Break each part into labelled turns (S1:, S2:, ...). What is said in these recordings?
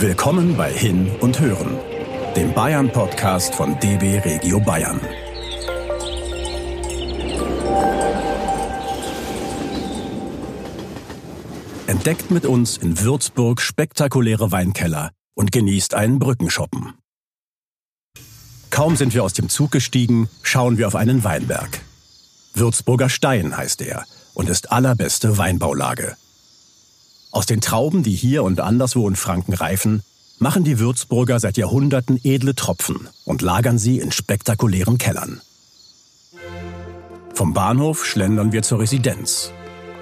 S1: Willkommen bei Hin und Hören, dem Bayern-Podcast von DB Regio Bayern. Entdeckt mit uns in Würzburg spektakuläre Weinkeller und genießt einen Brückenschoppen. Kaum sind wir aus dem Zug gestiegen, schauen wir auf einen Weinberg. Würzburger Stein heißt er und ist allerbeste Weinbaulage. Aus den Trauben, die hier und anderswo in Franken reifen, machen die Würzburger seit Jahrhunderten edle Tropfen und lagern sie in spektakulären Kellern. Vom Bahnhof schlendern wir zur Residenz.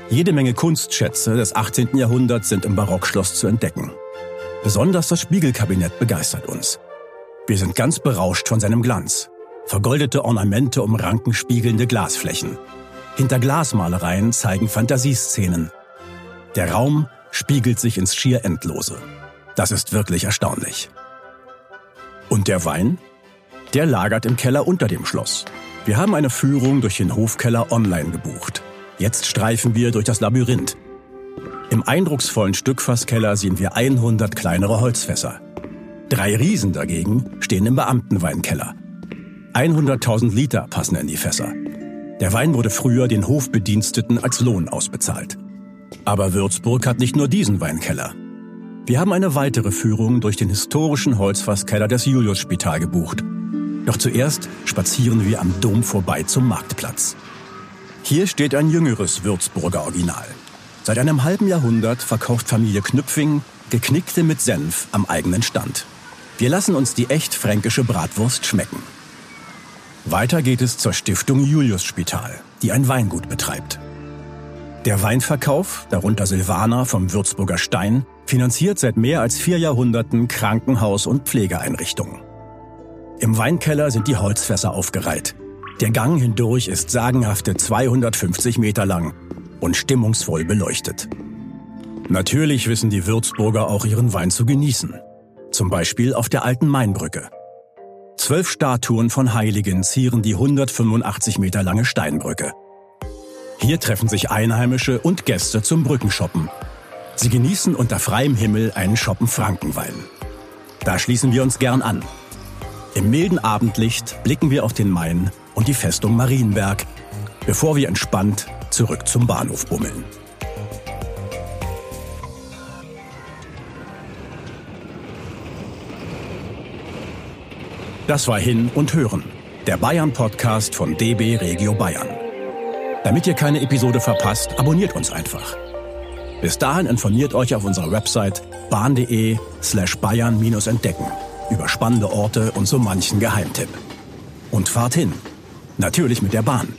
S1: Jede Menge Kunstschätze des 18. Jahrhunderts sind im Barockschloss zu entdecken. Besonders das Spiegelkabinett begeistert uns. Wir sind ganz berauscht von seinem Glanz. Vergoldete Ornamente umranken spiegelnde Glasflächen. Hinter Glasmalereien zeigen Fantasieszenen. Der Raum spiegelt sich ins schier Endlose. Das ist wirklich erstaunlich. Und der Wein? Der lagert im Keller unter dem Schloss. Wir haben eine Führung durch den Hofkeller online gebucht. Jetzt streifen wir durch das Labyrinth. Im eindrucksvollen Stückfasskeller sehen wir 100 kleinere Holzfässer. Drei Riesen dagegen stehen im Beamtenweinkeller. 100.000 Liter passen in die Fässer. Der Wein wurde früher den Hofbediensteten als Lohn ausbezahlt. Aber Würzburg hat nicht nur diesen Weinkeller. Wir haben eine weitere Führung durch den historischen Holzfasskeller des Juliusspital gebucht. Doch zuerst spazieren wir am Dom vorbei zum Marktplatz. Hier steht ein jüngeres Würzburger Original. Seit einem halben Jahrhundert verkauft Familie Knüpfing Geknickte mit Senf am eigenen Stand. Wir lassen uns die echt fränkische Bratwurst schmecken. Weiter geht es zur Stiftung Julius Spital, die ein Weingut betreibt. Der Weinverkauf, darunter Silvaner vom Würzburger Stein, finanziert seit mehr als vier Jahrhunderten Krankenhaus- und Pflegeeinrichtungen. Im Weinkeller sind die Holzfässer aufgereiht. Der Gang hindurch ist sagenhafte 250 Meter lang und stimmungsvoll beleuchtet. Natürlich wissen die Würzburger auch ihren Wein zu genießen. Zum Beispiel auf der alten Mainbrücke. Zwölf Statuen von Heiligen zieren die 185 Meter lange Steinbrücke. Hier treffen sich Einheimische und Gäste zum Brückenshoppen. Sie genießen unter freiem Himmel einen Shoppen Frankenwein. Da schließen wir uns gern an. Im milden Abendlicht blicken wir auf den Main und die Festung Marienberg, bevor wir entspannt zurück zum Bahnhof bummeln. Das war Hin und Hören, der Bayern-Podcast von DB Regio Bayern. Damit ihr keine Episode verpasst, abonniert uns einfach. Bis dahin informiert euch auf unserer Website bahn.de slash bayern-entdecken über spannende Orte und so manchen Geheimtipp. Und fahrt hin. Natürlich mit der Bahn.